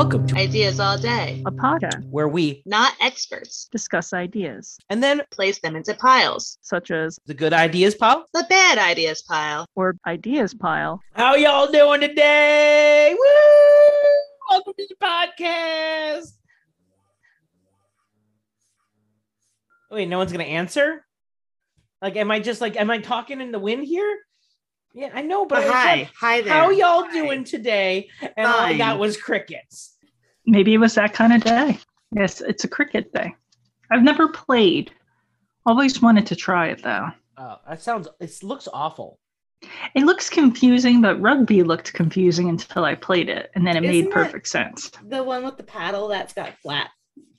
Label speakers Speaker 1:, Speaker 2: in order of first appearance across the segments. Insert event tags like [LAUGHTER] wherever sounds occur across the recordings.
Speaker 1: Welcome to
Speaker 2: Ideas all day.
Speaker 3: a podcast.
Speaker 1: where we
Speaker 2: Not experts.
Speaker 3: Discuss ideas
Speaker 1: and then
Speaker 2: Place them into piles.
Speaker 3: such as
Speaker 1: the good ideas pile.
Speaker 2: The bad ideas pile.
Speaker 3: or ideas pile.
Speaker 1: How y'all doing today? Woo! Welcome to the podcast. Wait, no one's gonna answer? Like, am I just like, am I talking in the wind here? Yeah, I know, but
Speaker 4: hi,
Speaker 1: like,
Speaker 4: hi there.
Speaker 1: how y'all
Speaker 4: Hi.
Speaker 1: doing today? And all I got was crickets.
Speaker 3: Maybe it was that kind of day. Yes, it's a cricket day. I've never played. Always wanted to try it though.
Speaker 1: Oh, that sounds. It looks awful.
Speaker 3: It looks confusing, but rugby looked confusing until I played it, and then it
Speaker 4: Isn't
Speaker 3: made
Speaker 4: it-
Speaker 3: perfect sense.
Speaker 4: The one with the paddle that's got flat,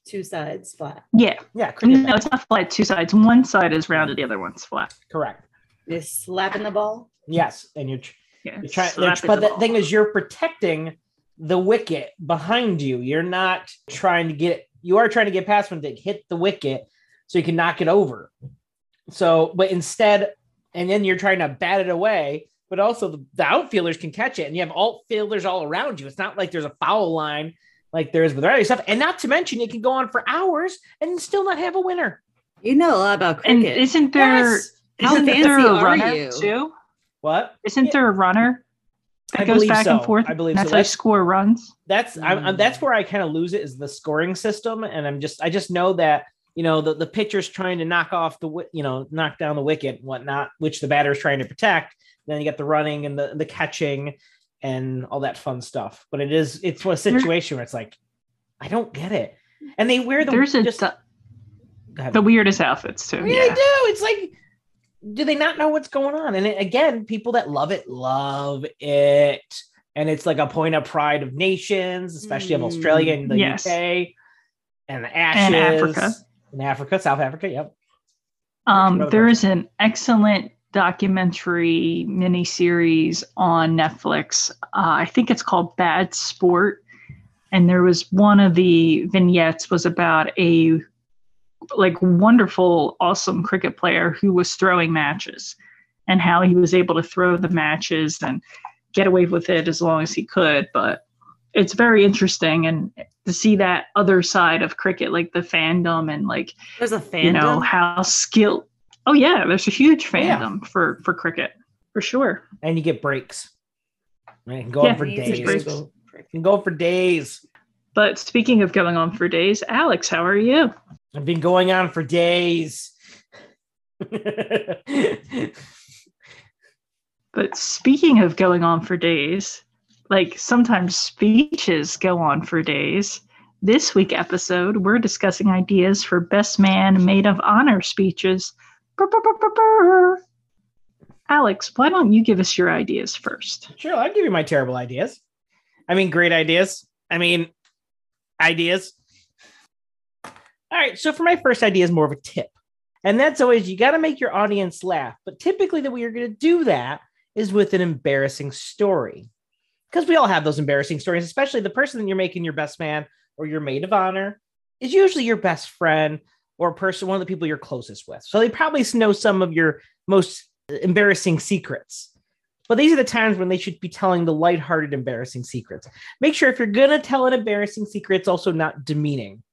Speaker 4: two sides flat.
Speaker 3: Yeah,
Speaker 1: Yeah, cricket.
Speaker 3: no, it's not flat. Two sides. One side is rounded, the other one's flat.
Speaker 1: correct.
Speaker 4: You're slapping the ball.
Speaker 1: Yes, and you're tr-
Speaker 3: Yeah,
Speaker 1: You're trying, but
Speaker 3: the
Speaker 1: the thing is, you're protecting the wicket behind you. You're not trying to get. You are trying to get past one to hit the wicket so you can knock it over. So, but instead, and then you're trying to bat it away. But also, the, the outfielders can catch it, and you have outfielders all around you. It's not like there's a foul line like there is with other stuff. And not to mention, it can go on for hours and still not have a winner.
Speaker 4: You know a lot about
Speaker 3: and
Speaker 4: cricket.
Speaker 3: isn't there
Speaker 1: Yes.
Speaker 4: How
Speaker 3: not
Speaker 4: fancy
Speaker 3: there a
Speaker 4: are
Speaker 3: runner
Speaker 4: you?
Speaker 3: too?
Speaker 1: What?
Speaker 3: Isn't
Speaker 1: Yeah.
Speaker 3: there a runner that
Speaker 1: I
Speaker 3: goes back and forth?
Speaker 1: I believe
Speaker 3: and
Speaker 1: so.
Speaker 3: that's how
Speaker 1: That's-
Speaker 3: score runs.
Speaker 1: that's I'm, I'm-
Speaker 4: Mm.
Speaker 1: that's where I kind of lose it is the scoring system, and I'm just I just know that you know the the pitcher's trying to knock off the you know knock down the wicket and whatnot, which the batter's trying to protect. Then you get the running and the the catching and all that fun stuff. But it is it's a situation where it's like I don't get it, and they wear the
Speaker 3: There's a
Speaker 1: just
Speaker 3: the weirdest outfits too.
Speaker 1: yeah,
Speaker 3: Yeah.
Speaker 1: they do. It's like, do they not know what's going on? And it, again, people that love it love it, and it's like a point of pride of nations, especially of
Speaker 4: Mm,
Speaker 1: Australia and the
Speaker 3: yes.
Speaker 1: UK, and the Ashes,
Speaker 3: And Africa.
Speaker 1: in Africa, South Africa. Yep.
Speaker 3: Um, there is an excellent documentary miniseries on Netflix. Uh, I think it's called Bad Sport, and there was one of the vignettes was about a like wonderful, awesome cricket player who was throwing matches, and how he was able to throw the matches and get away with it as long as he could. But it's very interesting and to see that other side of cricket, like the fandom and like
Speaker 4: There's a fandom.
Speaker 3: you know how skilled oh yeah there's a huge
Speaker 1: Yeah.
Speaker 3: fandom for for cricket for sure
Speaker 1: And you get breaks. And it can go
Speaker 3: Yeah,
Speaker 1: on for days.
Speaker 3: breaks.
Speaker 1: Can go for days.
Speaker 3: but speaking of going on for days alex how are you
Speaker 1: I've been going on for days. [LAUGHS]
Speaker 3: but speaking of going on for days like sometimes speeches go on for days this week episode we're discussing ideas for best man maid of honor speeches brr, brr, brr. alex why don't you give us your ideas first
Speaker 1: Sure, I'll give you my terrible ideas. I mean, great ideas. I mean, ideas. All right, so for my first idea is more of a tip. And that's always you got to make your audience laugh. But typically, the way you're going to do that is with an embarrassing story. Because we all have those embarrassing stories, especially the person that you're making your best man or your maid of honor is usually your best friend or person, one of the people you're closest with. So they probably know some of your most embarrassing secrets. But these are the times when they should be telling the lighthearted, embarrassing secrets. Make sure if you're going to tell an embarrassing secret, it's also not demeaning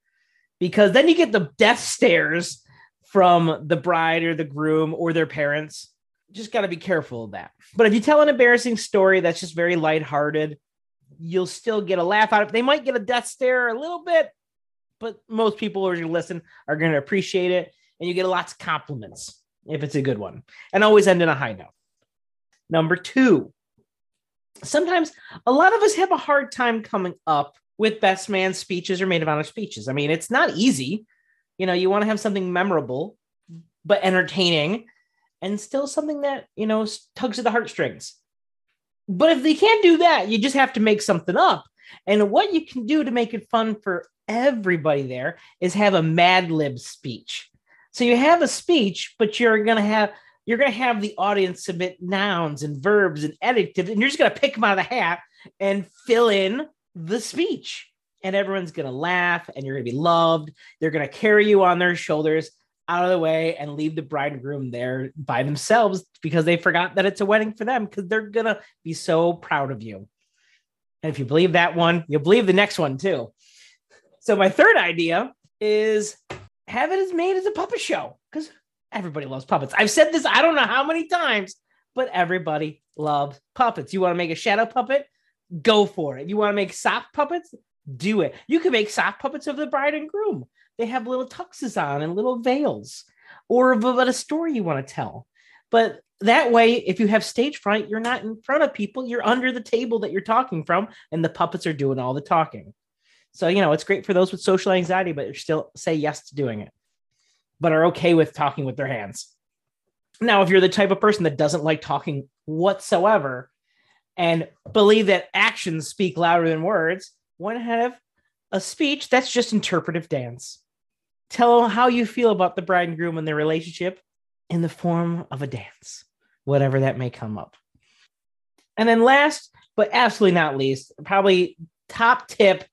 Speaker 1: because then you get the death stares from the bride or the groom or their parents. Just got to be careful of that. But if you tell an embarrassing story that's just very lighthearted, you'll still get a laugh out of it. They might get a death stare a little bit, but most people who are going to listen are going to appreciate it. And you get lots of compliments if it's a good one. And always end in a high note. Number two, sometimes a lot of us have a hard time coming up with best man speeches or maid of honor speeches. I mean, it's not easy. You know, you want to have something memorable, but entertaining, and still something that, you know, tugs at the heartstrings. But if they can't do that, you just have to make something up. And what you can do to make it fun for everybody there is have a Mad Lib speech. So you have a speech, but you're gonna have you're gonna have the audience submit nouns and verbs and adjectives, and you're just gonna pick them out of the hat and fill in the speech. And everyone's gonna laugh, and you're gonna be loved. They're gonna carry you on their shoulders out of the way and leave the bride and groom there by themselves because they forgot that it's a wedding for them because they're gonna be so proud of you. And if you believe that one, you'll believe the next one too. So my third idea is have it as made as a puppet show because everybody loves puppets. I've said this I don't know how many times, but everybody loves puppets. You want to make a shadow puppet? Go for it. You want to make sock puppets? Do it. You can make sock puppets of the bride and groom. They have little tuxes on and little veils, or about a story you want to tell. But that way, if you have stage fright, you're not in front of people, you're under the table that you're talking from, and the puppets are doing all the talking. So, you know, it's great for those with social anxiety, but still say yes to doing it, but are okay with talking with their hands. Now, if you're the type of person that doesn't like talking whatsoever and believe that actions speak louder than words, one have a speech that's just interpretive dance? Tell how you feel about the bride and groom and their relationship in the form of a dance, whatever that may come up. And then last, but absolutely not least, probably top tip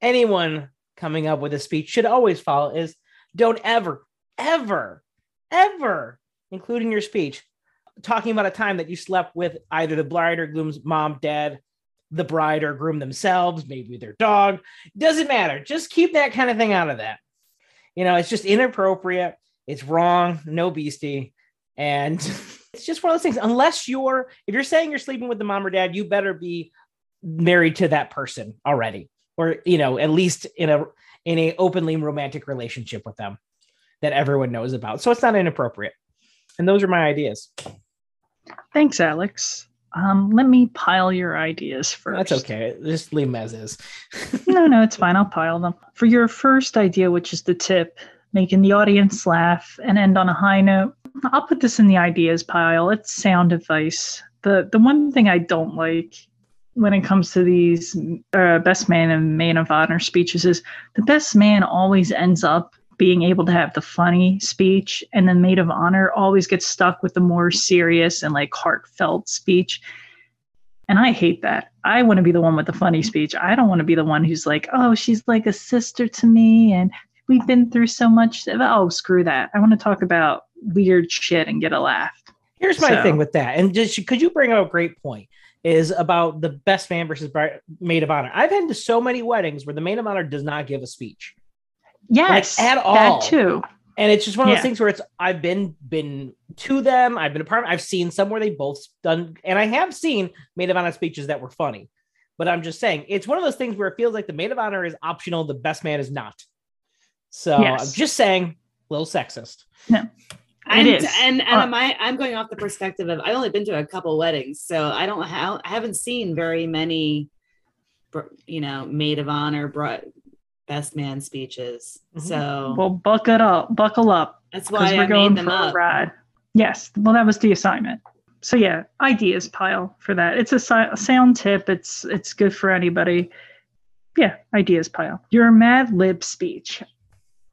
Speaker 1: anyone coming up with a speech should always follow is don't ever, ever, ever include in your speech talking about a time that you slept with either the bride or groom's mom, dad, the bride or groom themselves, maybe their dog. Doesn't matter. Just keep that kind of thing out of that. You know, it's just inappropriate. It's wrong. No beastie. And [LAUGHS] it's just one of those things. Unless you're, if you're saying you're sleeping with the mom or dad, you better be married to that person already, or you know, at least in a in a openly romantic relationship with them that everyone knows about. So it's not inappropriate. And those are my ideas.
Speaker 3: Thanks, Alex. Um, let me pile your ideas first.
Speaker 1: That's okay. Just leave them as is. [LAUGHS]
Speaker 3: no, no, it's fine. I'll pile them. For your first idea, which is the tip, making the audience laugh and end on a high note, I'll put this in the ideas pile. It's sound advice. The the one thing I don't like when it comes to these uh, best man and maid of honor speeches is the best man always ends up being able to have the funny speech and the maid of honor always gets stuck with the more serious and like heartfelt speech. And i hate that. I want to be the one with the funny speech. I don't want to be the one who's like oh she's like a sister to me and we've been through so much oh screw that. I want to talk about weird shit and get a laugh.
Speaker 1: Here's my
Speaker 3: So-
Speaker 1: thing with that. And just could you bring up a great point? Is about the best man versus maid of honor. I've been to so many weddings where the maid of honor does not give a speech
Speaker 3: yes
Speaker 1: at all.
Speaker 3: that too
Speaker 1: and it's just one of those
Speaker 3: Yeah.
Speaker 1: things where it's I've been been to them, I've been a part. I've seen some where they both done, and I have seen maid of honor speeches that were funny. But I'm just saying, it's one of those things where it feels like the maid of honor is optional, the best man is not. So
Speaker 3: Yes.
Speaker 1: I'm just saying, a little sexist.
Speaker 4: And,
Speaker 3: is.
Speaker 4: and and
Speaker 3: Uh,
Speaker 4: am I, I'm going off the perspective of I've only been to a couple weddings, so I don't have I haven't seen very many, you know, maid of honor, bri- best man speeches.
Speaker 1: Mhm.
Speaker 4: So
Speaker 3: well buckle up buckle up
Speaker 4: that's
Speaker 3: because
Speaker 4: why
Speaker 3: we're
Speaker 4: I
Speaker 3: going
Speaker 4: made them
Speaker 3: for a ride. Yes, well, that was the assignment. So yeah, ideas pile for that. It's a, si- a sound tip. It's it's good for anybody. Yeah, ideas pile. Your Mad Lib speech.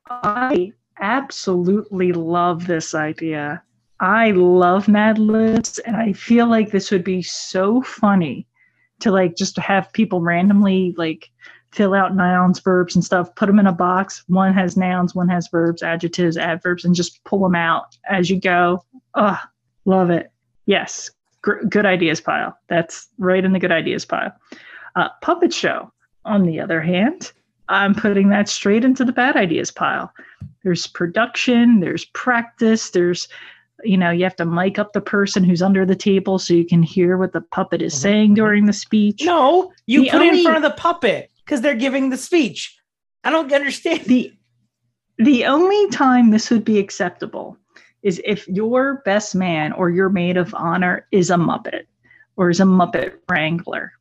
Speaker 3: I absolutely love this idea. I love Mad Libs, and I feel like this would be so funny to like just have people randomly like fill out nouns, verbs, and stuff, put them in a box. One has nouns, one has verbs, adjectives, adverbs, and just pull them out as you go. Ugh, love it. Yes, gr- good ideas pile. That's right in the good ideas pile. Uh, puppet show, on the other hand, I'm putting that straight into the bad ideas pile. There's production, there's practice, there's you know, you have to mic up the person who's under the table so you can hear what the puppet is
Speaker 1: Mhm,
Speaker 3: saying
Speaker 1: mhm.
Speaker 3: during the speech.
Speaker 1: No, you
Speaker 3: The
Speaker 1: put it in front of the puppet because they're giving the speech. I don't understand.
Speaker 3: the the only time this would be acceptable is if your best man or your maid of honor is a muppet or is a muppet wrangler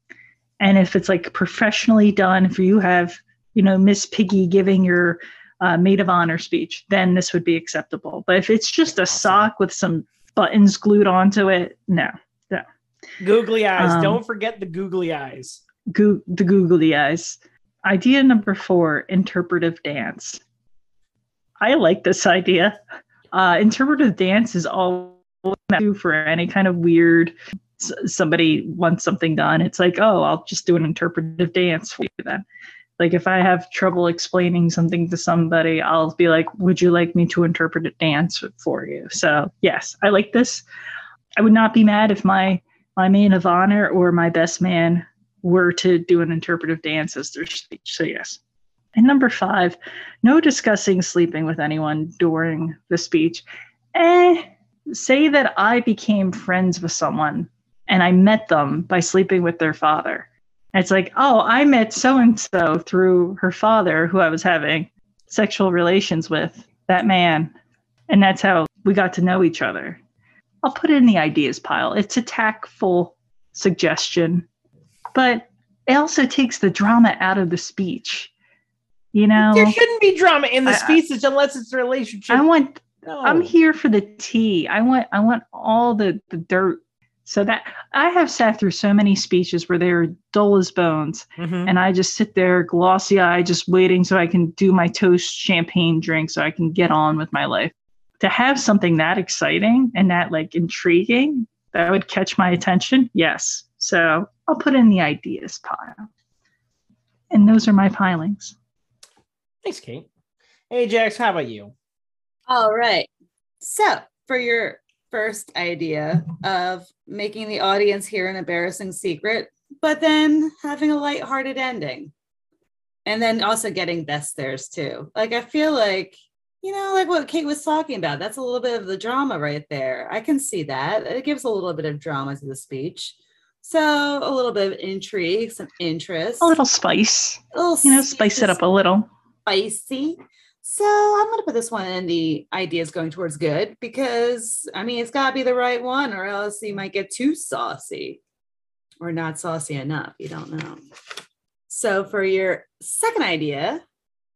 Speaker 3: and if it's like professionally done if you have you know miss piggy giving your uh, maid of honor speech then this would be acceptable but if it's just a sock with some buttons glued onto it no, no
Speaker 1: Googly eyes.
Speaker 3: Um,
Speaker 1: don't forget the googly eyes.
Speaker 3: Goo- the googly eyes. Idea number four interpretive dance. I like this idea. Uh, interpretive dance is all do for any kind of weird s- somebody wants something done. It's like, oh, I'll just do an interpretive dance for you then. Like if I have trouble explaining something to somebody, I'll be like, would you like me to interpret a dance for you? So yes, I like this. I would not be mad if my my maid of honor or my best man were to do an interpretive dance as their speech. So, yes. And number five, no discussing sleeping with anyone during the speech. Eh, say that I became friends with someone and I met them by sleeping with their father. It's like, oh, I met so and so through her father, who I was having sexual relations with, that man. And that's how we got to know each other. I'll put it in the ideas pile. It's a tactful suggestion, but it also takes the drama out of the speech. You know,
Speaker 1: There shouldn't be drama in the
Speaker 3: I-
Speaker 1: speeches unless it's a relationship.
Speaker 3: I want
Speaker 1: No.
Speaker 3: I'm here for the tea. I want I want all the the dirt. So that I have sat through so many speeches where they are dull as bones,
Speaker 1: Mhm.
Speaker 3: and I just sit there glossy eyed, just waiting so I can do my toast champagne drink, so I can get on with my life. To have something that exciting and that like intriguing that would catch my attention, yes. So I'll put in the ideas pile, and those are my pilings.
Speaker 1: Thanks, Kate. Hey, Jax, how about you?
Speaker 4: All right. So, for your first idea of making the audience hear an embarrassing secret, but then having a lighthearted ending. And then also getting best theirs too. Like, I feel like, you know, like what Kate was talking about, that's a little bit of the drama right there. I can see that. It gives a little bit of drama to the speech. So, a little bit of intrigue, some interest,
Speaker 3: A little spice,
Speaker 4: a little
Speaker 3: you know, spice it up a little.
Speaker 4: spicy. So I'm going to put this one in the ideas going towards good because I mean, it's got to be the right one or else you might get too saucy or not saucy enough. You don't know. So for your second idea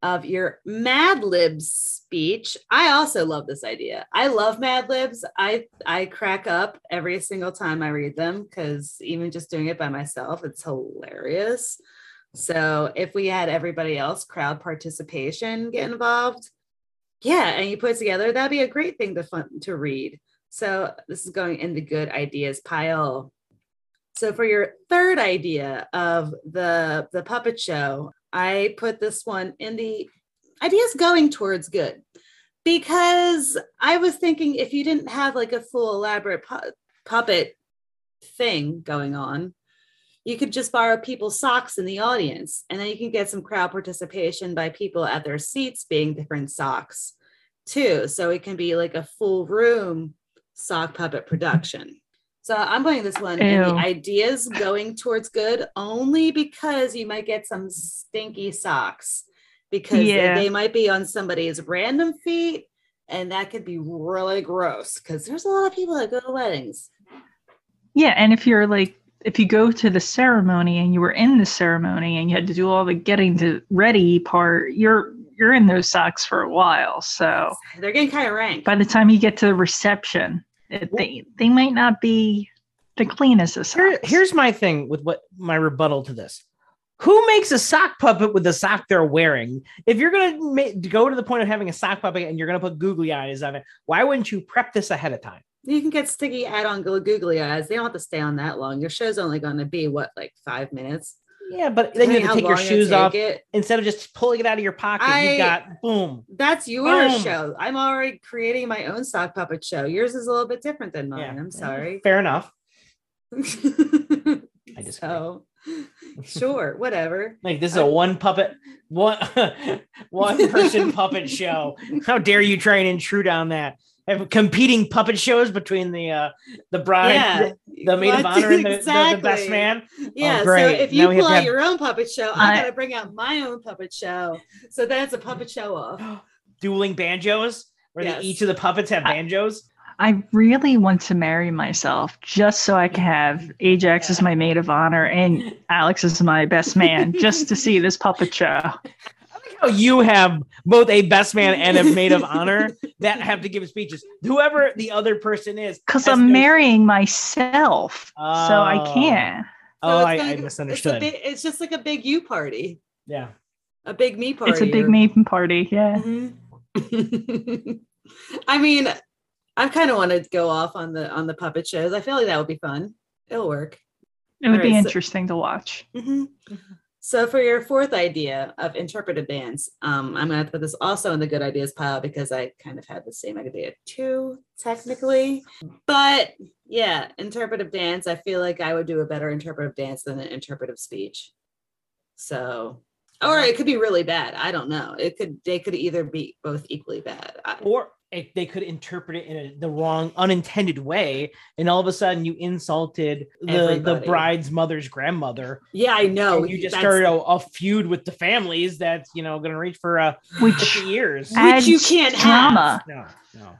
Speaker 4: of your Mad Libs speech, I also love this idea. I love Mad Libs. I I crack up every single time I read them because even just doing it by myself, it's hilarious. So if we had everybody else crowd participation get involved, yeah, and you put it together, that'd be a great thing to fun to read. So this is going in the good ideas pile. So for your third idea of the the puppet show, I put this one in the ideas going towards good. Because I was thinking if you didn't have like a full elaborate pu- puppet thing going on, you could just borrow people's socks in the audience and then you can get some crowd participation by people at their seats being different socks too. So it can be like a full room sock puppet production so i'm putting this one in the
Speaker 3: Ew.
Speaker 4: ideas [LAUGHS] going towards good only because you might get some stinky socks because they-
Speaker 3: Yeah.
Speaker 4: they might be on somebody's random feet and that could be really gross because there's a lot of people that go to weddings
Speaker 3: Yeah, and if you're like if you go to the ceremony and you were in the ceremony and you had to do all the getting to ready part, you're you're in those socks for a while. So
Speaker 4: they're getting kind of rank
Speaker 3: by the time you get to the reception, they they might not be the cleanest of
Speaker 1: Here, here's my thing with what my rebuttal to this. Who makes a sock puppet with the sock they're wearing? If you're gonna ma- go to the point of having a sock puppet and you're gonna put googly eyes on it, why wouldn't you prep this ahead of time?
Speaker 4: You can get sticky add-on goo- googly eyes. They don't have to stay on that long. Your show's only going to be what, like five minutes.
Speaker 1: Yeah, but then you have to take your shoes
Speaker 4: take
Speaker 1: off
Speaker 4: It.
Speaker 1: instead of just pulling it out of your pocket.
Speaker 4: I-
Speaker 1: you've got boom.
Speaker 4: That's your
Speaker 1: Boom.
Speaker 4: show. I'm already creating my own sock puppet show. Yours is a little bit different than mine.
Speaker 1: Yeah,
Speaker 4: I'm sorry.
Speaker 1: Fair enough. [LAUGHS]
Speaker 4: I
Speaker 1: just
Speaker 4: So, sure, whatever.
Speaker 1: Like this is uh, a one puppet, one [LAUGHS] one person puppet show. [LAUGHS] How dare you try and intrude on that? Have competing puppet shows between the uh the bride,
Speaker 4: yeah,
Speaker 1: the maid of
Speaker 4: What-
Speaker 1: honor, and the, the- the,
Speaker 4: exactly.
Speaker 1: best man.
Speaker 4: Yeah, so
Speaker 1: great.
Speaker 4: if you
Speaker 1: we have
Speaker 4: pull out
Speaker 1: have-
Speaker 4: your own puppet show, I,
Speaker 3: I-
Speaker 4: gotta bring out my own puppet show. So then it's a puppet show off. [GASPS]
Speaker 1: dueling banjos, where
Speaker 4: Yes.
Speaker 1: they, each of the puppets have banjos.
Speaker 3: I really want to marry myself just so I can have Ajax as my maid of honor and Alex as my best man, just to see this puppet show. [LAUGHS]
Speaker 1: I like how you have both a best man [LAUGHS] and a maid of honor that have to give speeches. Whoever the other person is,
Speaker 3: Because I'm
Speaker 1: no-
Speaker 3: marrying myself, so I
Speaker 1: Oh.
Speaker 3: can't.
Speaker 1: Oh,
Speaker 4: So it's
Speaker 1: I,
Speaker 4: gonna-
Speaker 1: I
Speaker 4: It's,
Speaker 1: misunderstood.
Speaker 4: big, it's just like a big you party,
Speaker 1: yeah.
Speaker 4: a big me party.
Speaker 3: It's a big
Speaker 4: or-
Speaker 3: maiden party. Yeah.
Speaker 4: Mhm. [LAUGHS] I mean, I kind of want to go off on the on the puppet shows. I feel like that would be fun. It'll work.
Speaker 3: It would be
Speaker 4: Alright, so-
Speaker 3: interesting to watch.
Speaker 4: Mhm. So for your fourth idea of interpretive dance, um, I'm gonna put this also in the good ideas pile because I kind of had the same idea too, technically. But Yeah, interpretive dance. I feel like I would do a better interpretive dance than an interpretive speech. So, or it could be really bad. I don't know. It could. They could either be both equally bad. I,
Speaker 1: or it, they could interpret it in a, the wrong unintended way and all of a sudden you insulted the, the bride's mother's grandmother
Speaker 4: yeah, I know.
Speaker 1: and you just
Speaker 4: That's-
Speaker 1: started a, a feud with the families that's you know gonna reach for uh
Speaker 3: Which
Speaker 1: 50 years
Speaker 4: Which you can't
Speaker 3: drama.
Speaker 1: no no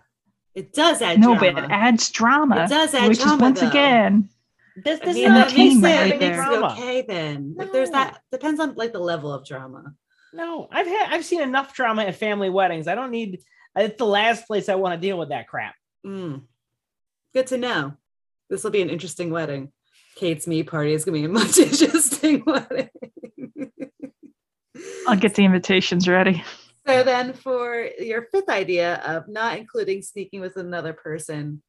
Speaker 4: It does add
Speaker 3: No,
Speaker 4: drama.
Speaker 3: but it adds drama.
Speaker 4: It does add
Speaker 3: which
Speaker 4: drama,
Speaker 3: is once
Speaker 4: though.
Speaker 3: again
Speaker 1: this,
Speaker 4: I
Speaker 1: this
Speaker 4: mean,
Speaker 1: is not
Speaker 4: that makes
Speaker 3: entertainment
Speaker 4: it,
Speaker 3: right there.
Speaker 4: okay then. Like there's that depends on like the level of drama.
Speaker 1: no i've had i've seen enough drama at family weddings i don't need it's the last place i want to deal with that crap
Speaker 4: Mm. Good to know. This will be an interesting wedding. Kate's me party is gonna be a [LAUGHS] much interesting wedding. [LAUGHS]
Speaker 3: I'll get the invitations ready.
Speaker 4: So then for your fifth idea of not including sneaking with another person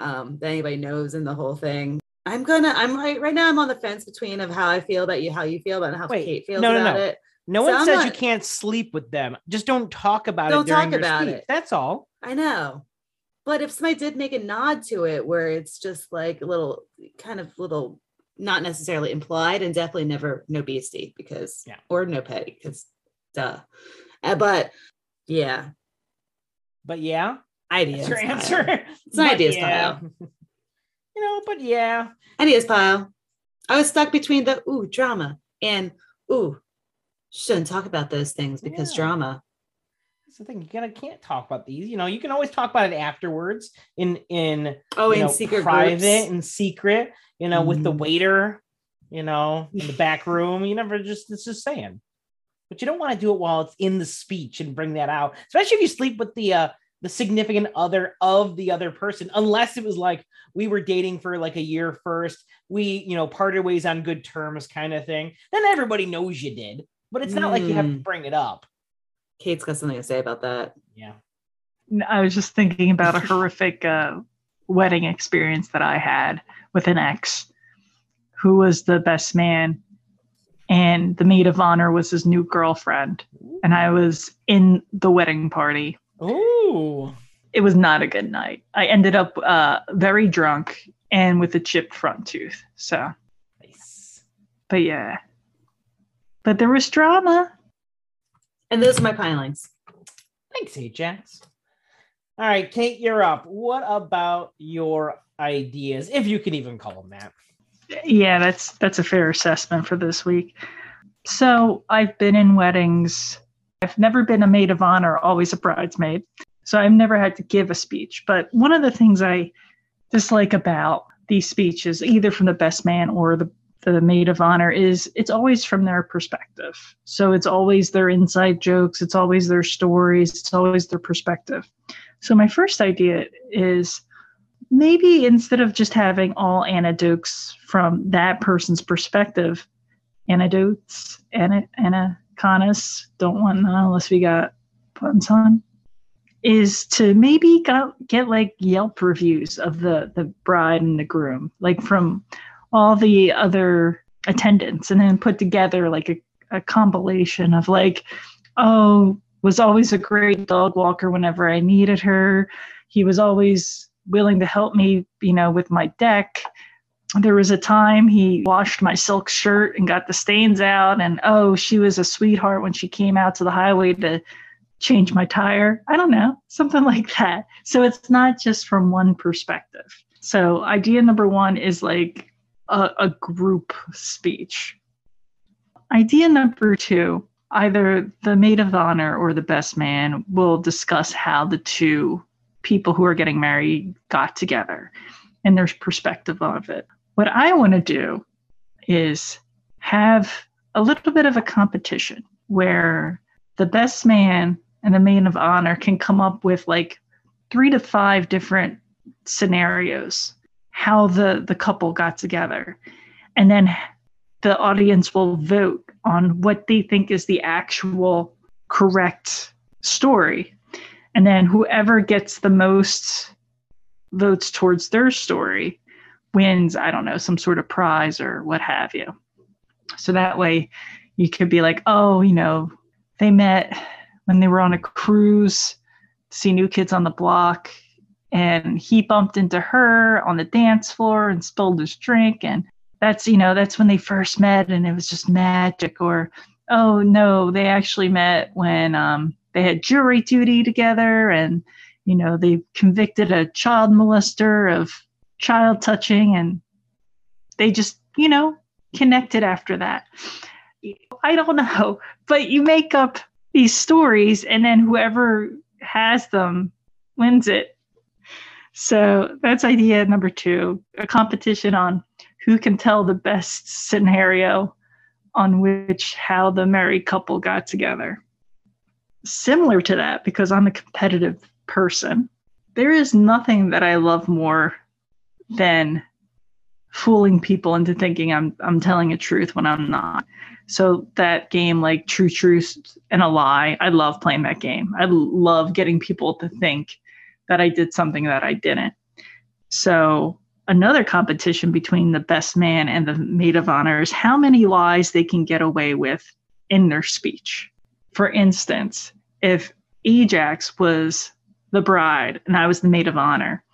Speaker 4: um, that anybody knows in the whole thing, I'm gonna I'm right right now I'm on the fence between of how I feel about you, how you feel about it, how
Speaker 1: Wait,
Speaker 4: Kate feels
Speaker 1: no, no,
Speaker 4: about
Speaker 1: no.
Speaker 4: it.
Speaker 1: No
Speaker 4: So
Speaker 1: one
Speaker 4: I'm
Speaker 1: says you can't sleep with them just don't talk about
Speaker 4: Don't
Speaker 1: it during
Speaker 4: talk about
Speaker 1: speech.
Speaker 4: it.
Speaker 1: that's all
Speaker 4: I know. But if somebody did make a nod to it where it's just like a little kind of little not necessarily implied and definitely never no beastie because
Speaker 1: Yeah.
Speaker 4: or no petty because duh. Uh, but yeah,
Speaker 1: but yeah
Speaker 4: ideas.
Speaker 1: that's your
Speaker 4: pile.
Speaker 1: answer
Speaker 4: It's an
Speaker 1: But
Speaker 4: ideas
Speaker 1: yeah.
Speaker 4: pile.
Speaker 1: you know but yeah
Speaker 4: Ideas pile. I was stuck between the ooh drama and ooh shouldn't talk about those things because
Speaker 1: Yeah.
Speaker 4: drama.
Speaker 1: That's the thing. You gotta can't talk about these. You know, you can always talk about it afterwards in in
Speaker 4: Oh, in
Speaker 1: know,
Speaker 4: secret
Speaker 1: private
Speaker 4: groups.
Speaker 1: and secret. You know, with the
Speaker 4: Mhm.
Speaker 1: waiter. You know, in the back [LAUGHS] room. You never just it's just saying. But you don't want to do it while it's in the speech and bring that out, especially if you sleep with the uh the significant other of the other person, unless it was like we were dating for like a year first, we you know parted ways on good terms, kind of thing. Then everybody knows you did, but it's not like you have to
Speaker 4: Mm.
Speaker 1: bring it up.
Speaker 4: Kate's got something to say about that.
Speaker 1: Yeah.
Speaker 3: I was just thinking about a [LAUGHS] horrific uh, wedding experience that I had with an ex who was the best man, and the maid of honor was his new girlfriend. And I was in the wedding party.
Speaker 1: Ooh.
Speaker 3: It was not a good night. I ended up uh, very drunk and with a chipped front tooth. So,
Speaker 1: Nice.
Speaker 3: but yeah. But there was drama.
Speaker 4: And those are my pilings.
Speaker 1: Thanks, Ajax. All right, Kate, you're up. What about your ideas, if you can even call them that?
Speaker 3: yeah that's that's a fair assessment for this week so i've been in weddings i've never been a maid of honor always a bridesmaid so i've never had to give a speech but one of the things i dislike about these speeches either from the best man or the the maid of honor is it's always from their perspective. So it's always their inside jokes it's always their stories it's always their perspective. So my first idea is maybe instead of just having all anecdotes from that person's perspective, anecdotes, ana, anaconas, don't want none unless we got puns on, is to maybe got, get like Yelp reviews of the, the bride and the groom, like from all the other attendants, and then put together like a, a compilation of like, oh, was always a great dog walker whenever I needed her. He was always willing to help me, you know, with my deck. There was a time he washed my silk shirt and got the stains out. And oh, she was a sweetheart when she came out to the highway to change my tire. I don't know, something [LAUGHS] like that. So it's not just from one perspective. So idea number one is like a, a group speech. Idea number two either the maid of honor or the best man will discuss how the two people who are getting married got together and their perspective of it. What I want to do is have a little bit of a competition where the best man and the maid of honor can come up with like three to five different scenarios how the the couple got together. And then the audience will vote on what they think is the actual correct story. And then whoever gets the most votes towards their story wins i don't know some sort of prize or what have you. So that way you could be like oh you know they met when they were on a cruise see new kids on the block and he bumped into her on the dance floor and spilled his drink. And that's you know that's when they first met and it was just magic. Or oh no they actually met when um, they had jury duty together and you know they convicted a child molester of child touching and they just you know connected after that. I don't know but you make up these stories and then whoever has them wins it so that's idea number two a competition on who can tell the best scenario on which how the married couple got together. Similar to that, because I'm a competitive person, there is nothing that I love more than fooling people into thinking I'm I'm telling a truth when I'm not. So that game like True Truth and a Lie, I love playing that game. I love getting people to think that I did something that I didn't. So another competition between the best man and the maid of honor is how many lies they can get away with in their speech. For instance, if Ajax was the bride and I was the maid of honor,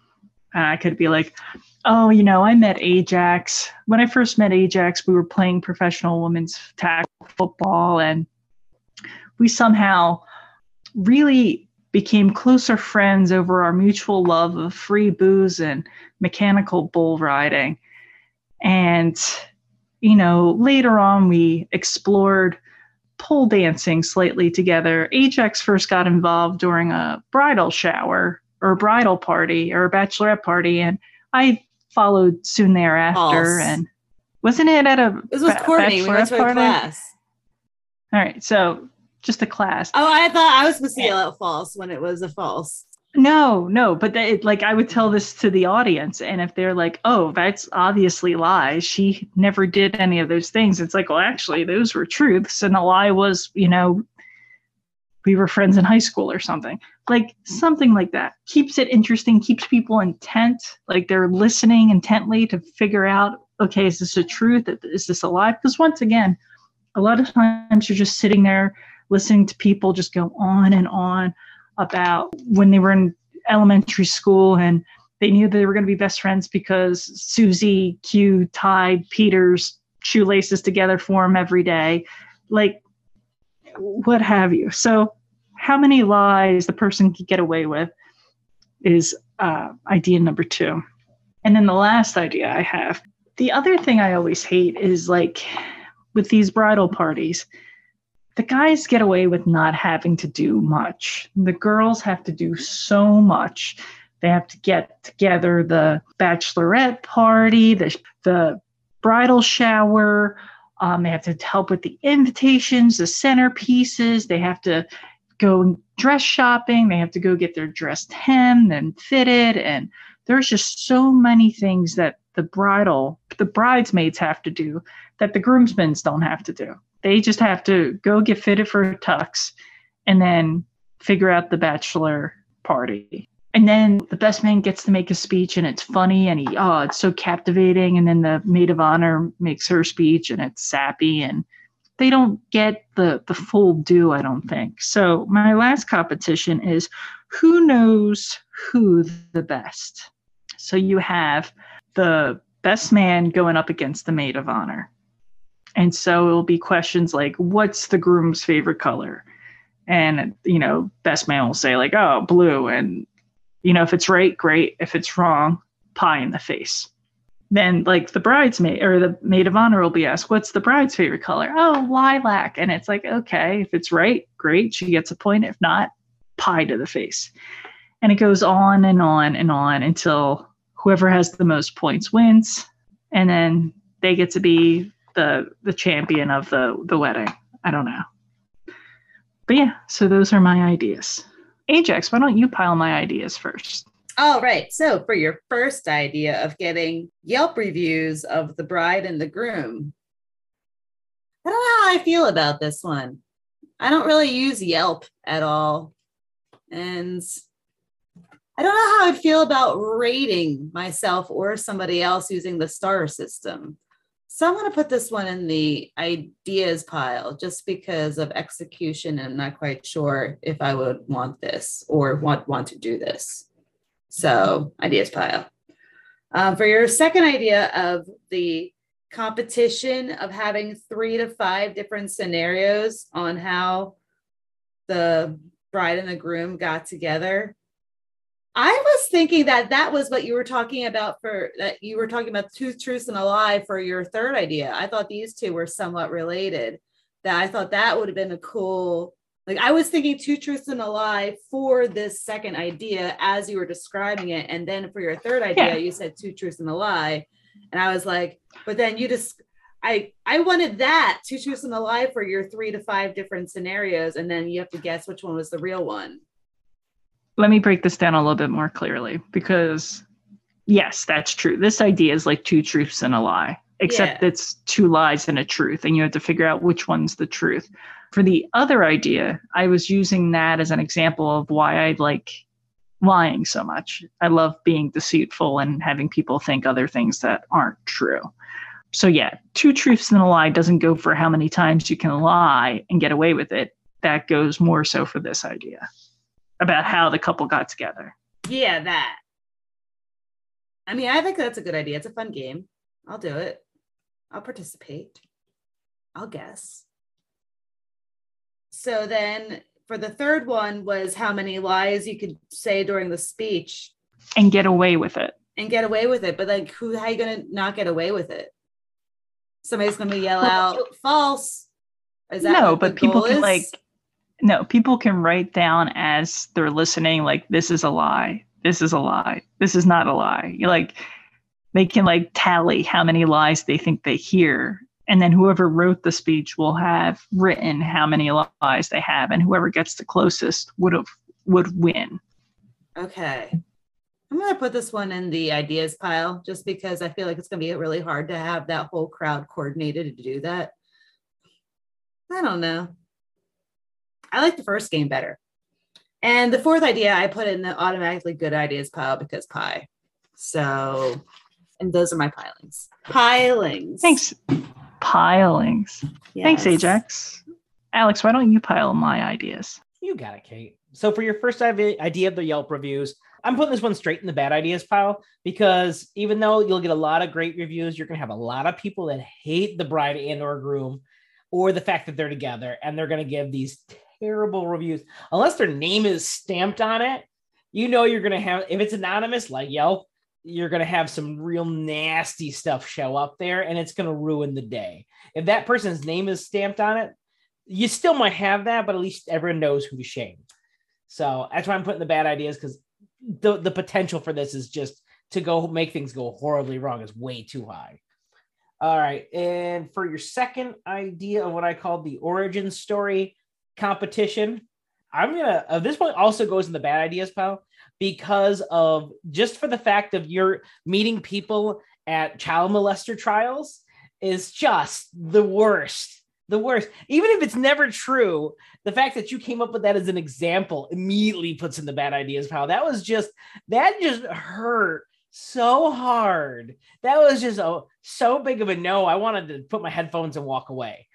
Speaker 3: and I could be like, oh, you know, I met Ajax. When I first met Ajax, we were playing professional women's tackle football, and we somehow really became closer friends over our mutual love of free booze and mechanical bull riding. And, you know, later on, we explored pole dancing slightly together. Ajax first got involved during a bridal shower or a bridal party or a bachelorette party. And I followed soon thereafter.
Speaker 4: False.
Speaker 3: And wasn't it at a
Speaker 4: This was
Speaker 3: ba-
Speaker 4: Courtney. We went to a
Speaker 3: party?
Speaker 4: class.
Speaker 3: All right. So just a class.
Speaker 4: Oh, I thought I was supposed to yell out false when it was a false.
Speaker 3: No, no, but like I would tell this to the audience, and if they're like, "Oh, that's obviously lies," she never did any of those things. It's like, well, actually, those were truths, and the lie was, you know, we were friends in high school or something, like something like that. Keeps it interesting, keeps people intent, like they're listening intently to figure out, okay, is this a truth? Is this a lie? Because once again, a lot of times you're just sitting there listening to people just go on and on about when they were in elementary school and they knew they were going to be best friends because Susie Q tied Peter's shoelaces together for him every day. Like, what have you. So, how many lies the person could get away with is uh, idea number two. And then the last idea I have the other thing I always hate is like with these bridal parties, the guys get away with not having to do much. The girls have to do so much. They have to get together the bachelorette party, the, the bridal shower. Um, they have to help with the invitations, the centerpieces. They have to go dress shopping. They have to go get their dress hemmed and fitted. And there's just so many things that the bridal, the bridesmaids have to do that the groomsmen don't have to do. They just have to go get fitted for a tux and then figure out the bachelor party. And then the best man gets to make a speech and it's funny and he, oh, it's so captivating. And then the maid of honor makes her speech and it's sappy and they don't get the, the full due, I don't think. So my last competition is who knows who the best? So you have the best man going up against the maid of honor. And so it'll be questions like, what's the groom's favorite color? And, you know, best man will say, like, oh, blue. And, you know, if it's right, great. If it's wrong, pie in the face. Then, like, the bridesmaid or the maid of honor will be asked, what's the bride's favorite color? Oh, lilac. And it's like, okay, if it's right, great. She gets a point. If not, pie to the face. And it goes on and on and on until whoever has the most points wins. And then they get to be the the champion of the the wedding. I don't know. But yeah, so those are my ideas. Ajax, why don't you pile my ideas first?
Speaker 4: All right. So, for your first idea of getting Yelp reviews of the bride and the groom, I don't know how I feel about this one. I don't really use Yelp at all. And I don't know how I'd feel about rating myself or somebody else using the star system. So I'm going to put this one in the ideas pile just because of execution. And I'm not quite sure if I would want this or want want to do this. So, ideas pile. Um, for your second idea of the competition of having three to five different scenarios on how the bride and the groom got together. I was thinking that that was what you were talking about for that you were talking about two truths and a lie for your third idea. I thought these two were somewhat related. That I thought that would have been a cool like I was thinking two truths and a lie for this second idea as you were describing it. And then for your third idea,
Speaker 3: Yeah.
Speaker 4: you said two truths and a lie. And I was like, but then you just I I wanted that two truths and a lie for your three to five different scenarios, and then you have to guess which one was the real one.
Speaker 3: Let me break this down a little bit more clearly because, yes, that's true. This idea is like two truths and a lie, except
Speaker 4: Yeah.
Speaker 3: it's two lies and a truth, and you have to figure out which one's the truth. For the other idea, I was using that as an example of why I like lying so much. I love being deceitful and having people think other things that aren't true. So, yeah, two truths and a lie doesn't go for how many times you can lie and get away with it. That goes more so for this idea about how the couple got together.
Speaker 4: Yeah, that. I mean, I think that's a good idea. It's a fun game. I'll do it. I'll participate. I'll guess. So then for the third one was how many lies you could say during the speech
Speaker 3: and get away with it.
Speaker 4: and get away with it. But like who how you gonna not get away with it? Somebody's gonna yell out false. Is that
Speaker 3: no, but people can like no, people can write down as they're listening like this is a lie. This is a lie. This is not a lie. You like they can like tally how many lies they think they hear and then whoever wrote the speech will have written how many lies they have and whoever gets the closest would have would win.
Speaker 4: Okay. I'm going to put this one in the ideas pile just because I feel like it's going to be really hard to have that whole crowd coordinated to do that. I don't know. I like the first game better. And the fourth idea I put in the automatically good ideas pile because pie. So, and those are my pilings. Pilings.
Speaker 3: Thanks. Pilings. Thanks, Ajax. Alex, why don't you pile my ideas?
Speaker 1: You got it, Kate. So for your first idea of the Yelp reviews, I'm putting this one straight in the bad ideas pile because even though you'll get a lot of great reviews, you're gonna have a lot of people that hate the bride and or groom or the fact that they're together and they're gonna give these terrible reviews unless their name is stamped on it. You know you're gonna have if it's anonymous like Yelp, you're gonna have some real nasty stuff show up there and it's gonna ruin the day. If that person's name is stamped on it, you still might have that, but at least everyone knows who to shame. So that's why I'm putting the bad ideas because the the potential for this is just to go make things go horribly wrong is way too high. All right, and for your second idea of what I call the origin story competition, I'm gonna uh, this one also goes in the bad ideas pile because of just for the fact of you're meeting people at child molester trials is just the worst. The worst. Even if it's never true, the fact that you came up with that as an example immediately puts in the bad ideas pile. That was just that just hurt so hard. That was just a so big of a no. I wanted to put my headphones and walk away.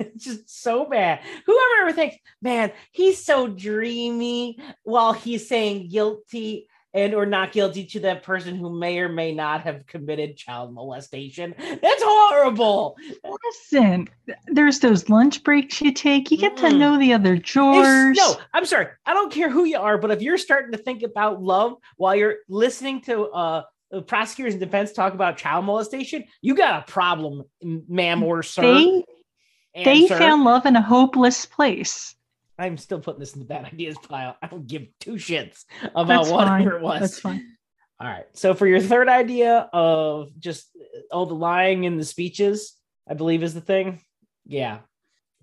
Speaker 1: It's [LAUGHS] just so bad. Whoever ever thinks, man, he's so dreamy while he's saying guilty and or not guilty to that person who may or may not have committed child molestation. That's horrible.
Speaker 3: Listen, there's those lunch breaks you take. You get to
Speaker 1: Mm.
Speaker 3: know the other jurors.
Speaker 1: no, I'm sorry. I don't care who you are, but if you're starting to think about love while you're listening to uh prosecutors and defense talk about child molestation, you got a problem, ma'am or sir.
Speaker 3: They found love in a hopeless place.
Speaker 1: I'm still putting this in the bad ideas pile. I don't give two shits about
Speaker 3: That's
Speaker 1: whatever
Speaker 3: fine.
Speaker 1: it was.
Speaker 3: That's fine.
Speaker 1: All right. So for your third idea of just all the lying in the speeches, I believe is the thing. Yeah.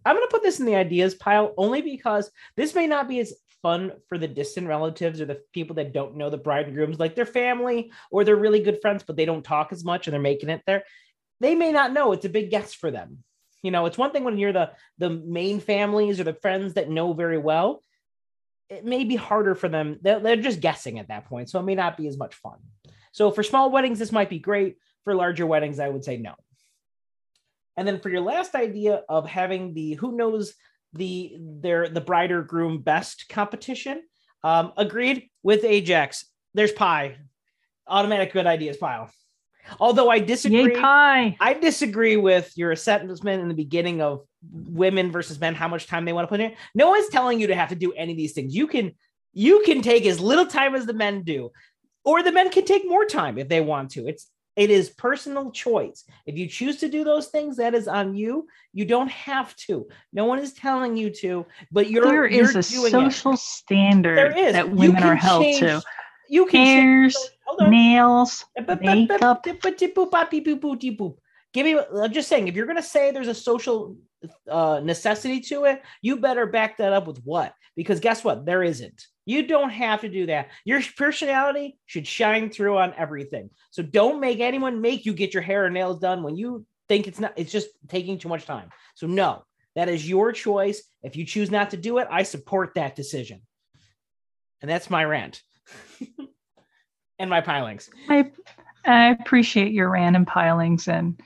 Speaker 1: I'm going to put this in the ideas pile only because this may not be as fun for the distant relatives or the people that don't know the bride and grooms, like their family or they're really good friends, but they don't talk as much and they're making it there. They may not know it's a big guess for them. You know, it's one thing when you're the the main families or the friends that know very well. It may be harder for them. They're, they're just guessing at that point, so it may not be as much fun. So for small weddings, this might be great. For larger weddings, I would say no. And then for your last idea of having the who knows the their the bride or groom best competition, um, agreed with Ajax. there's pie. Automatic good ideas pile. Although I disagree. I disagree with your assessment in the beginning of women versus men, how much time they want to put in. No one's telling you to have to do any of these things. You can you can take as little time as the men do, or the men can take more time if they want to. It's it is personal choice. If you choose to do those things, that is on you. You don't have to. No one is telling you to, but you're
Speaker 3: There
Speaker 1: you're
Speaker 3: a
Speaker 1: doing
Speaker 3: social
Speaker 1: it.
Speaker 3: standard
Speaker 1: is.
Speaker 3: that women are held
Speaker 1: change-
Speaker 3: to.
Speaker 1: You can those- hold on.
Speaker 3: nails, makeup.
Speaker 1: Give me. I'm just saying, if you're gonna say there's a social uh, necessity to it, you better back that up with what? Because guess what? There isn't. You don't have to do that. Your personality should shine through on everything. So don't make anyone make you get your hair and nails done when you think it's not. It's just taking too much time. So no, that is your choice. If you choose not to do it, I support that decision. And that's my rant. [LAUGHS] and my pilings.
Speaker 3: I, I appreciate your random pilings and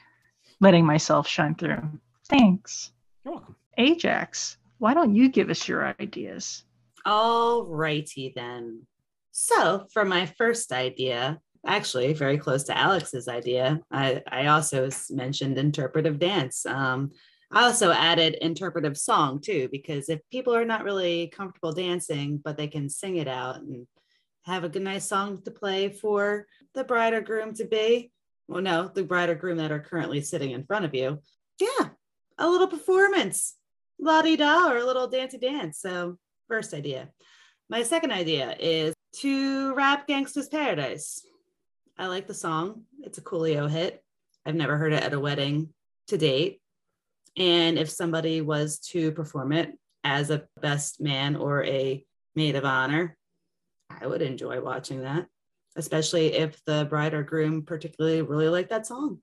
Speaker 3: letting myself shine through. Thanks.
Speaker 1: You're welcome.
Speaker 3: Ajax, why don't you give us your ideas?
Speaker 4: All righty then. So, for my first idea, actually very close to Alex's idea, I, I also mentioned interpretive dance. Um, I also added interpretive song too, because if people are not really comfortable dancing, but they can sing it out and have a good, nice song to play for the bride or groom to be, well, no, the bride or groom that are currently sitting in front of you. Yeah, a little performance, la di da, or a little dancey dance. So, first idea. My second idea is to rap Gangsta's Paradise. I like the song. It's a Coolio hit. I've never heard it at a wedding to date. And if somebody was to perform it as a best man or a maid of honor, I would enjoy watching that, especially if the bride or groom particularly really like that song.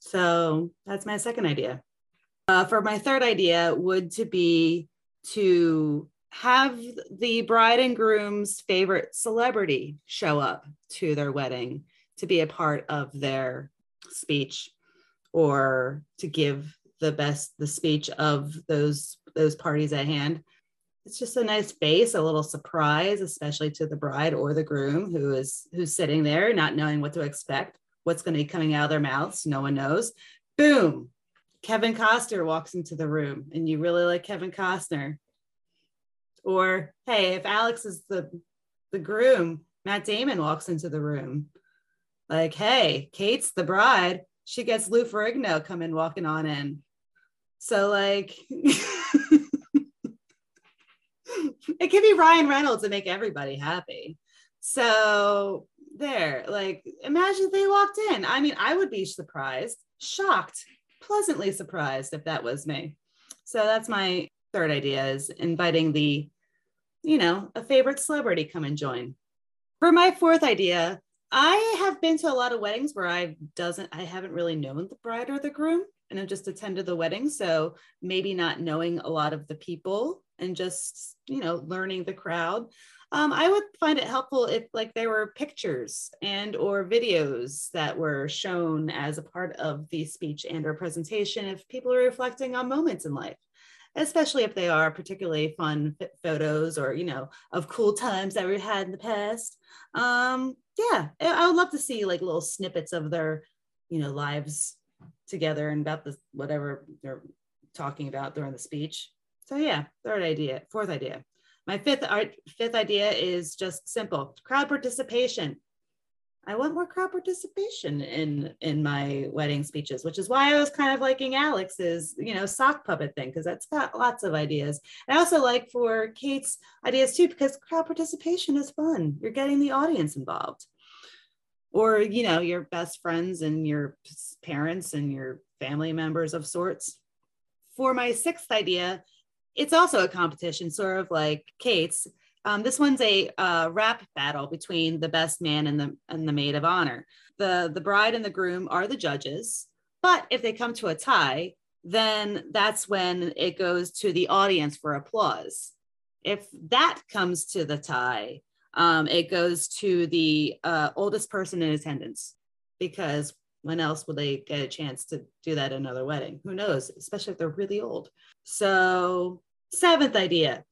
Speaker 4: So that's my second idea. Uh, for my third idea would to be to have the bride and groom's favorite celebrity show up to their wedding to be a part of their speech or to give the best the speech of those those parties at hand it's just a nice face a little surprise especially to the bride or the groom who is who's sitting there not knowing what to expect what's going to be coming out of their mouths no one knows boom kevin costner walks into the room and you really like kevin costner or hey, if Alex is the the groom, Matt Damon walks into the room. Like, hey, Kate's the bride. She gets Lou Ferrigno coming walking on in. So like [LAUGHS] can be Ryan Reynolds to make everybody happy. So there, like imagine if they walked in. I mean, I would be surprised, shocked, pleasantly surprised if that was me. So that's my third idea is inviting the you know a favorite celebrity come and join for my fourth idea i have been to a lot of weddings where i doesn't i haven't really known the bride or the groom and i've just attended the wedding. So maybe not knowing a lot of the people and just you know learning the crowd. Um, i would find it helpful if like there were pictures and or videos that were shown as a part of the speech and or presentation if people are reflecting on moments in life especially if they are particularly fun photos or you know of cool times that we had in the past. Um yeah I would love to see like little snippets of their you know lives together and about the whatever they're talking about during the speech so yeah third idea fourth idea my fifth art fifth idea is just simple crowd participation I want more crowd participation in in my wedding speeches, which is why I was kind of liking Alex's, you know, sock puppet thing because that's got lots of ideas. And I also like for Kate's ideas too because crowd participation is fun. You're getting the audience involved, or you know, your best friends and your parents and your family members of sorts. For my sixth idea, it's also a competition, sort of like Kate's, um, this one's a uh, rap battle between the best man and the and the maid of honor. The the bride and the groom are the judges, but if they come to a tie, then that's when it goes to the audience for applause. If that comes to the tie, um, it goes to the uh, oldest person in attendance because when else will they get a chance to do that at another wedding? Who knows? Especially if they're really old. So seventh idea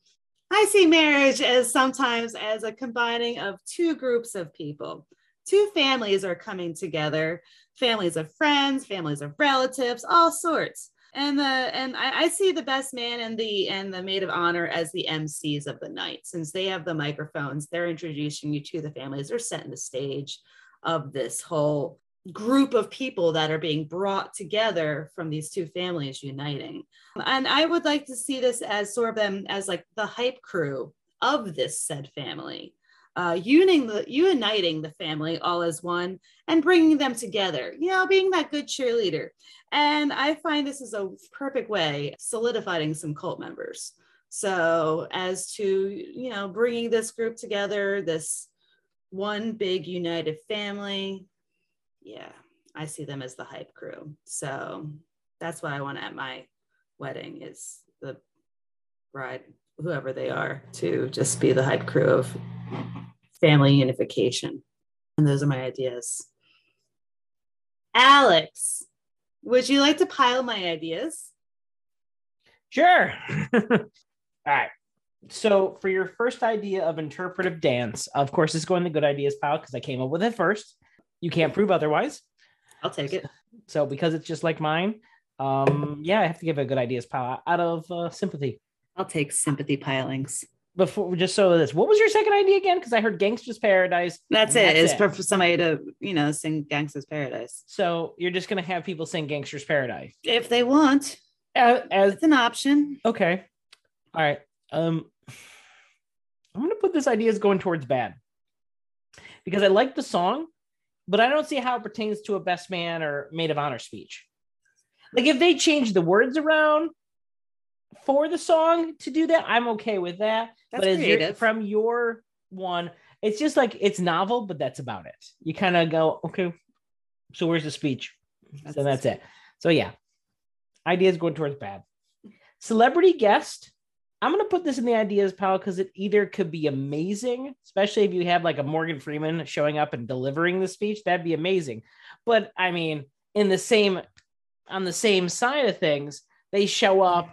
Speaker 4: I see marriage as sometimes as a combining of two groups of people. Two families are coming together, families of friends, families of relatives, all sorts. And the and I, I see the best man and the and the maid of honor as the MCs of the night. Since they have the microphones, they're introducing you to the families. They're setting the stage of this whole group of people that are being brought together from these two families uniting. And I would like to see this as sort of them as like the hype crew of this said family, uh, uniting the uniting the family all as one and bringing them together. You know, being that good cheerleader. And I find this is a perfect way solidifying some cult members. So as to you know bringing this group together, this one big united family yeah, I see them as the hype crew. So that's what I want at my wedding is the bride, whoever they are, to just be the hype crew of family unification. And those are my ideas. Alex, would you like to pile my ideas?
Speaker 1: Sure. [LAUGHS] All right. So for your first idea of interpretive dance, of course, it's going the good ideas pile because I came up with it first. You can't prove otherwise.
Speaker 4: I'll take it.
Speaker 1: So because it's just like mine, um, yeah, I have to give a good ideas pile out of uh, sympathy.
Speaker 4: I'll take sympathy pilings.
Speaker 1: Before just so this, what was your second idea again? Because I heard Gangster's Paradise.
Speaker 4: That's it. Is
Speaker 1: it.
Speaker 4: for somebody to, you know, sing gangsters Paradise.
Speaker 1: So you're just gonna have people sing Gangster's Paradise
Speaker 4: If they want,
Speaker 1: as, as
Speaker 4: it's an option.
Speaker 1: okay. All right. Um, I'm gonna put this idea as going towards bad because I like the song, but I don't see how it pertains to a best man or maid of honor speech. Like if they change the words around for the song to do that, I'm okay with that.
Speaker 4: That's
Speaker 1: but your-
Speaker 4: creative.
Speaker 1: from your one, it's just like it's novel, but that's about it. You kind of go, okay, so where's the speech? so that's it. So yeah, ideas going towards bad. Celebrity guest. I'm gonna put this in the ideas pile because it either could be amazing, especially if you have like a Morgan Freeman showing up and delivering the speech, that'd be amazing. But I mean, in the same on the same side of things, they show up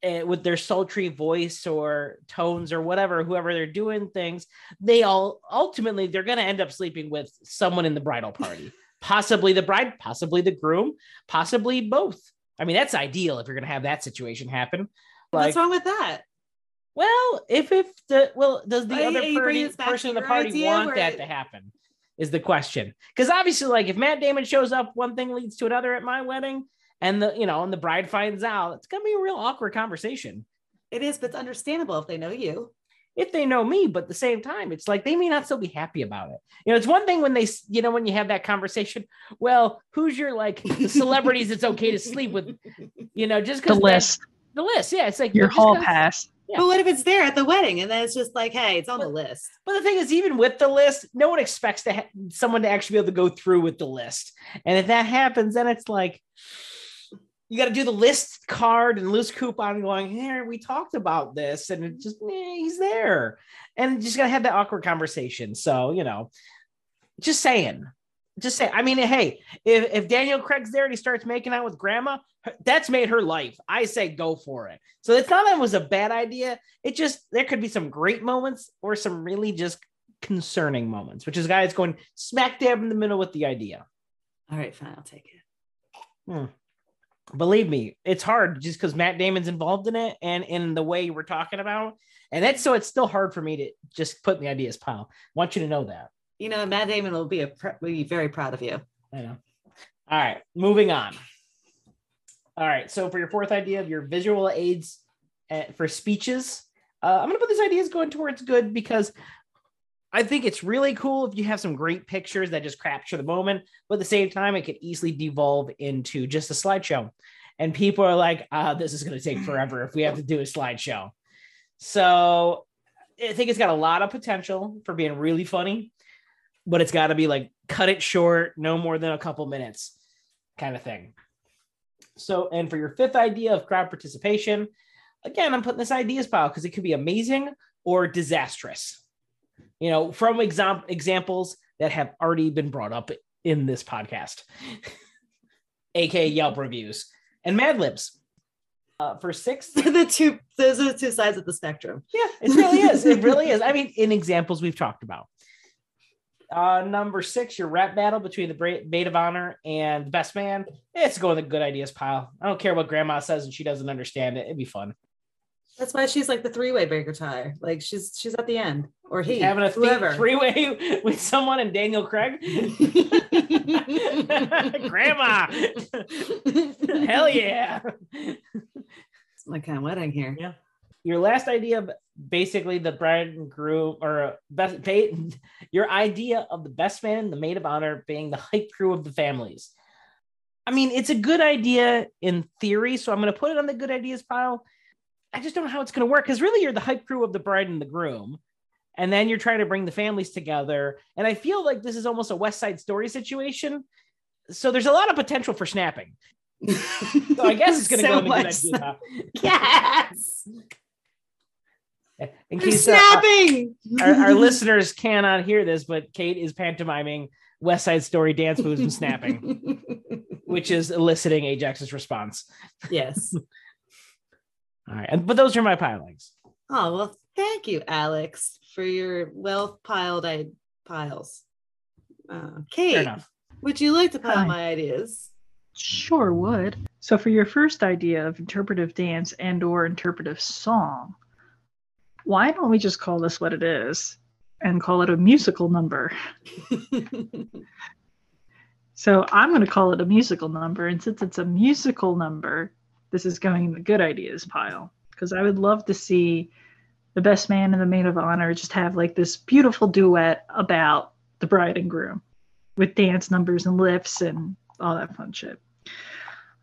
Speaker 1: Eh, with their sultry voice or tones or whatever, whoever they're doing things, they all ultimately they're gonna end up sleeping with someone in the bridal party, [LAUGHS] possibly the bride, possibly the groom, possibly both. I mean, that's ideal if you're gonna have that situation happen.
Speaker 4: What's wrong with that?
Speaker 1: Well, if if the well, does the
Speaker 4: you-
Speaker 1: other
Speaker 4: you
Speaker 1: party,
Speaker 4: bringing this back
Speaker 1: person in the party want that
Speaker 4: it-
Speaker 1: to happen? Is the question because obviously, like if Matt Damon shows up, one thing leads to another at my wedding, and the you know, and the bride finds out, it's gonna be a real awkward conversation
Speaker 4: It is, but it's understandable if they know you.
Speaker 1: if they know me. But at the same time, it's like they may not still be happy about it. You know, it's one thing when they, you know, when you have that conversation. Well, who's your like the celebrities? it's okay to sleep with, you know, just
Speaker 3: The list,
Speaker 1: The list, yeah, it's like
Speaker 3: your
Speaker 1: just
Speaker 3: hall
Speaker 1: 'cause-
Speaker 3: pass.
Speaker 1: Yeah.
Speaker 4: But what if it's there at the wedding and then it's just like, hey, it's on the list?
Speaker 1: But the thing is, even with the list, no one expects to ha- someone to actually be able to go through with the list. And if that happens, then it's like you got to do the list card and loose coupon going, here, we talked about this. And it just, eh, he's there. And just got to have that awkward conversation. So, you know, just saying. Just say, I mean, hey, if, if Daniel Craig's there and he starts making out with grandma, that's made her life. I say go for it. So it's not that it was a bad idea. It just there could be some great moments or some really just concerning moments, which is guys going smack dab in the middle with the idea.
Speaker 4: All right, fine, I'll take it.
Speaker 1: Believe me, it's hard just because Matt Damon's involved in it and in the way we're talking about. And that's so it's still hard for me to just put in the ideas pile. want you to know that.
Speaker 4: You know, Matt Damon will be a will be very proud of you.
Speaker 1: I know. All right, moving on. All right, so for your fourth idea of your visual aids uh, for speeches, uh, I'm going to put this ideas going towards good because I think it's really cool if you have some great pictures that just capture the moment, but at the same time, it could easily devolve into just a slideshow. And people are like, uh, this is going to take forever if we have to do a slideshow. So I think it's got a lot of potential for being really funny, but it's got to be like cut it short, no more than a couple minutes kind of thing. So, and for your fifth idea of crowd participation, again, I'm putting this ideas pile because it could be amazing or disastrous. You know, from exam- examples that have already been brought up in this podcast, [LAUGHS] aka Yelp reviews and Mad Libs. Uh, for six, [LAUGHS]
Speaker 4: the two those are the two sides of the spectrum.
Speaker 1: yeah, it really is. It really is. I mean, in examples we've talked about. Uh, number six, your rap battle between the maid of honor and the best man. It's going to the good ideas pile. I don't care what grandma says and she doesn't understand it. It'd be fun.
Speaker 4: That's why she's like the three-way breaker tie. Like she's she's at the end. Or he
Speaker 1: Having a
Speaker 4: whoever.
Speaker 1: three way [LAUGHS] with someone and Daniel Craig. [LAUGHS] grandma, hell yeah.
Speaker 4: It's my kind of wedding here.
Speaker 1: Yeah. Your last idea, basically the bride and groom, or uh, best, ba- your idea of the best man, the maid of honor, being the hype crew of the families. I mean, it's a good idea in theory, so I'm going to put it on the good ideas pile. I just don't know how it's going to work because really you're the hype crew of the bride and the groom, and then you're trying to bring the families together. And I feel like this is almost a West Side Story situation. So there's a lot of potential for snapping. So I guess it's going to
Speaker 4: So
Speaker 1: go in the good idea.
Speaker 4: Yes.
Speaker 1: In case uh,
Speaker 4: snapping.
Speaker 1: our, our listeners cannot hear this, but Kate is pantomiming West Side Story dance moves and snapping, [LAUGHS] which is eliciting Ajax's response.
Speaker 4: yes. [LAUGHS]
Speaker 1: All right, and, but those are my pilings.
Speaker 4: Oh well, thank you, Alex, for your well piled piles. Uh,
Speaker 1: Fair
Speaker 4: Kate,
Speaker 1: enough.
Speaker 4: would you like to pile
Speaker 3: Hi.
Speaker 4: my ideas?
Speaker 3: Sure would. So for your first idea of interpretive dance and or interpretive song, why don't we just call this what it is and call it a musical number? [LAUGHS] So I'm going to call it a musical number. And since it's a musical number, this is going in the good ideas pile because I would love to see the best man and the maid of honor just have like this beautiful duet about the bride and groom with dance numbers and lifts and all that fun shit.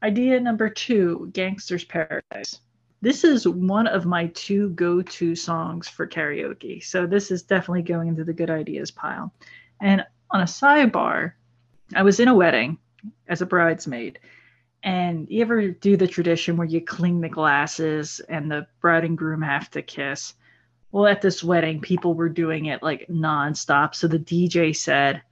Speaker 3: Idea number two Gangster's Paradise. This is one of my two go to songs for karaoke. So this is definitely going into the good ideas pile. And on a sidebar, I was in a wedding as a bridesmaid. And you ever do the tradition where you cling the glasses and the bride and groom have to kiss? Well, at this wedding, people were doing it like nonstop. So the DJ said,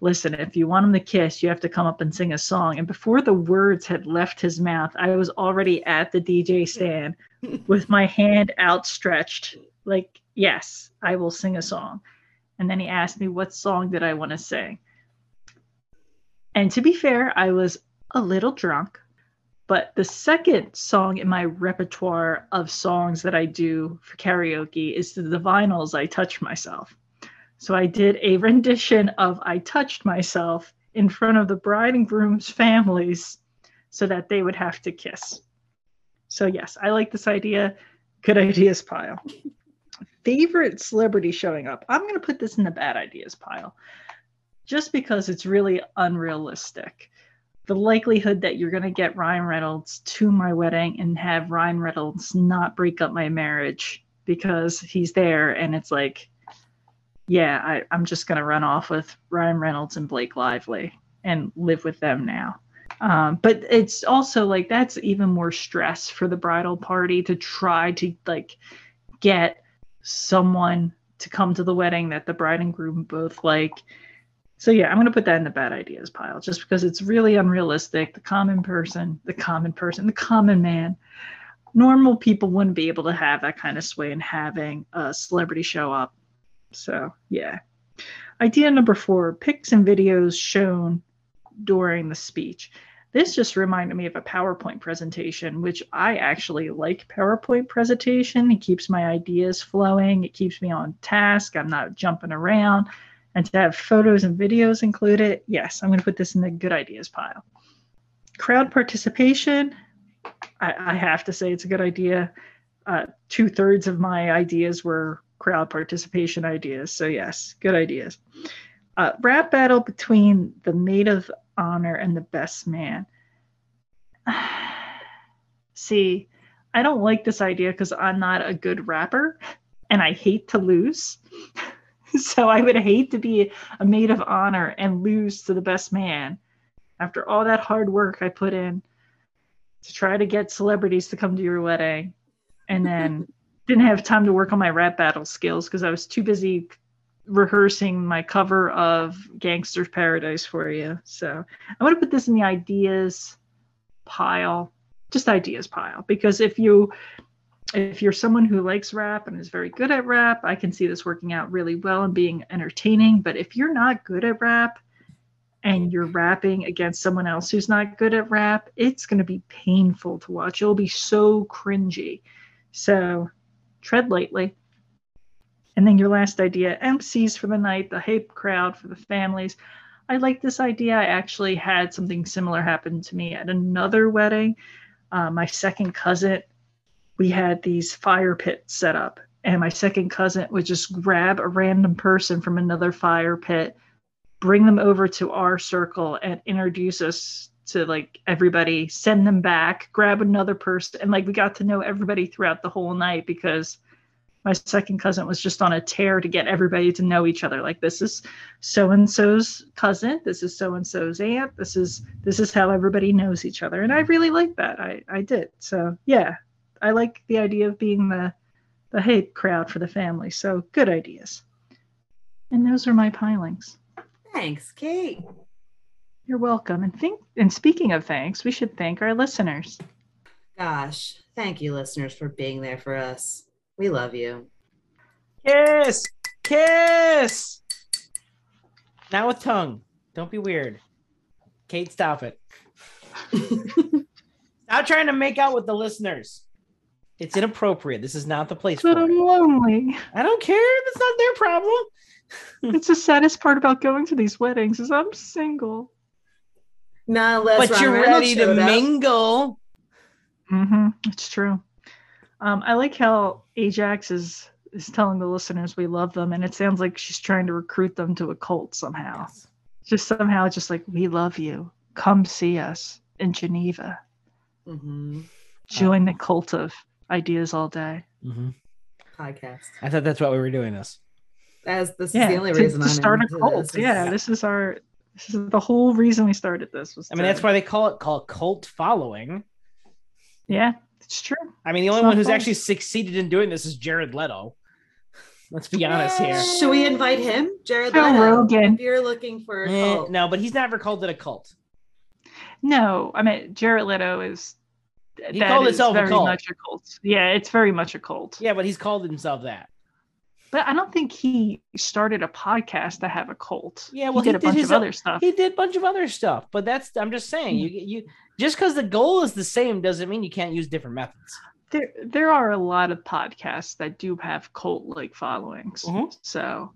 Speaker 3: Listen, if you want him to kiss, you have to come up and sing a song. And before the words had left his mouth, I was already at the DJ stand [LAUGHS] with my hand outstretched, like, Yes, I will sing a song. And then he asked me, What song did I want to sing? And to be fair, I was a little drunk. But the second song in my repertoire of songs that I do for karaoke is Divinyls I Touch Myself. So I did a rendition of I Touched Myself in front of the bride and groom's families so that they would have to kiss. So, yes, I like this idea. Good ideas pile. Favorite celebrity showing up. I'm going to put this in the bad ideas pile just because it's really unrealistic. The likelihood that you're going to get Ryan Reynolds to my wedding and have Ryan Reynolds not break up my marriage because he's there and it's like, yeah, I, I'm just going to run off with Ryan Reynolds and Blake Lively and live with them now. Um, but it's also like that's even more stress for the bridal party to try to like get someone to come to the wedding that the bride and groom both like. So yeah, I'm gonna put that in the bad ideas pile just because it's really unrealistic. The common person, the common person, the common man, normal people wouldn't be able to have that kind of sway in having a celebrity show up. So yeah. Idea number four: pics and videos shown during the speech. This just reminded me of a PowerPoint presentation, which I actually like PowerPoint presentation. It keeps my ideas flowing. It keeps me on task. I'm not jumping around. And to have photos and videos included, yes, I'm going to put this in the good ideas pile. Crowd participation, I, I have to say it's a good idea. Uh, Two thirds of my ideas were crowd participation ideas. So, yes, good ideas. Uh, rap battle between the maid of honor and the best man. [SIGHS] See, I don't like this idea because I'm not a good rapper and I hate to lose. [LAUGHS] [LAUGHS] so I would hate to be a maid of honor and lose to the best man after all that hard work I put in to try to get celebrities to come to your wedding and then [LAUGHS] didn't have time to work on my rap battle skills because I was too busy rehearsing my cover of Gangster's Paradise for you. So I'm going to put this in the ideas pile. just ideas pile because if you if you're someone who likes rap and is very good at rap, I can see this working out really well and being entertaining. But if you're not good at rap and you're rapping against someone else who's not good at rap, it's going to be painful to watch. It'll be so cringy. So tread lightly. And then your last idea MCs for the night, the hype crowd for the families. I like this idea. I actually had something similar happen to me at another wedding. Uh, my second cousin we had these fire pits set up and my second cousin would just grab a random person from another fire pit bring them over to our circle and introduce us to like everybody send them back grab another person and like we got to know everybody throughout the whole night because my second cousin was just on a tear to get everybody to know each other like this is so and so's cousin this is so and so's aunt this is this is how everybody knows each other and i really like that i i did so yeah I like the idea of being the the hate crowd for the family. So good ideas. And those are my pilings.
Speaker 4: Thanks, Kate.
Speaker 3: You're welcome. And think and speaking of thanks, we should thank our listeners.
Speaker 4: Gosh, thank you, listeners, for being there for us. We love you.
Speaker 1: Kiss, kiss. Now with tongue. Don't be weird. Kate, stop it. [LAUGHS] stop trying to make out with the listeners. It's inappropriate. This is not the place
Speaker 3: But
Speaker 1: for
Speaker 3: I'm
Speaker 1: it.
Speaker 3: lonely.
Speaker 1: I don't care. That's not their problem. [LAUGHS]
Speaker 3: It's the saddest part about going to these weddings is I'm single.
Speaker 4: Not unless
Speaker 1: but
Speaker 4: Ron
Speaker 1: you're
Speaker 4: Reynolds
Speaker 1: ready to
Speaker 4: showed up.
Speaker 1: mingle.
Speaker 3: Mm-hmm. It's true. Um, I like how Ajax is is telling the listeners we love them, and it sounds like she's trying to recruit them to a cult somehow.
Speaker 1: Yes.
Speaker 3: Just somehow, just like we love you. Come see us in Geneva.
Speaker 4: Mm-hmm.
Speaker 3: Join the cult of ideas all day.
Speaker 1: Mhm.
Speaker 4: podcast.
Speaker 1: I thought that's what we were doing this.
Speaker 4: As this
Speaker 3: yeah,
Speaker 4: is the only
Speaker 3: to,
Speaker 4: reason
Speaker 3: to
Speaker 4: I'm
Speaker 3: start a cult.
Speaker 4: this.
Speaker 3: Yeah, this is our. This is the whole reason we started this. Was
Speaker 1: I mean,
Speaker 3: to-
Speaker 1: that's why they call it call cult following.
Speaker 3: Yeah, it's true.
Speaker 1: I mean, the only
Speaker 3: It's not
Speaker 1: one who's
Speaker 3: false.
Speaker 1: actually succeeded in doing this is Jared Leto. Let's be honest here.
Speaker 4: Should we invite him, Jared
Speaker 3: Joe
Speaker 4: Leto?
Speaker 3: Rogan.
Speaker 4: If you're looking for a
Speaker 1: Eh, no, but he's never called it a cult.
Speaker 3: No, I mean Jared Leto is.
Speaker 1: He
Speaker 3: that
Speaker 1: called himself a
Speaker 3: very
Speaker 1: cult.
Speaker 3: much a cult. Yeah, it's very much a cult.
Speaker 1: Yeah, but he's called himself that.
Speaker 3: But I don't think he started a podcast to have a cult.
Speaker 1: Yeah, well,
Speaker 3: he did
Speaker 1: he
Speaker 3: a
Speaker 1: did
Speaker 3: bunch
Speaker 1: his
Speaker 3: of
Speaker 1: own-
Speaker 3: other stuff.
Speaker 1: He did a bunch of other stuff, but that's I'm just saying you you just because the goal is the same doesn't mean you can't use different methods.
Speaker 3: there, there are a lot of podcasts that do have cult-like followings.
Speaker 1: Mhm.
Speaker 3: So,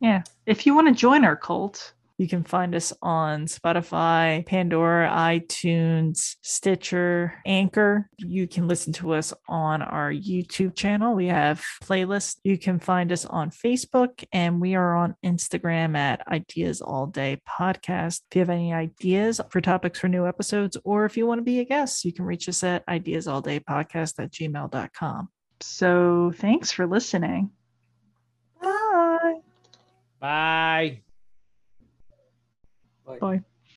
Speaker 3: yeah, if you want to join our cult, you can find us on Spotify, Pandora, iTunes, Stitcher, Anchor. You can listen to us on our YouTube channel. We have playlists. You can find us on Facebook, and we are on Instagram at Ideas All Day Podcast. If you have any ideas for topics for new episodes, or if you want to be a guest, you can reach us at ideasallday.podcast at gmail.com. So thanks for listening. Bye. Bye.
Speaker 1: Bye.
Speaker 3: Bye.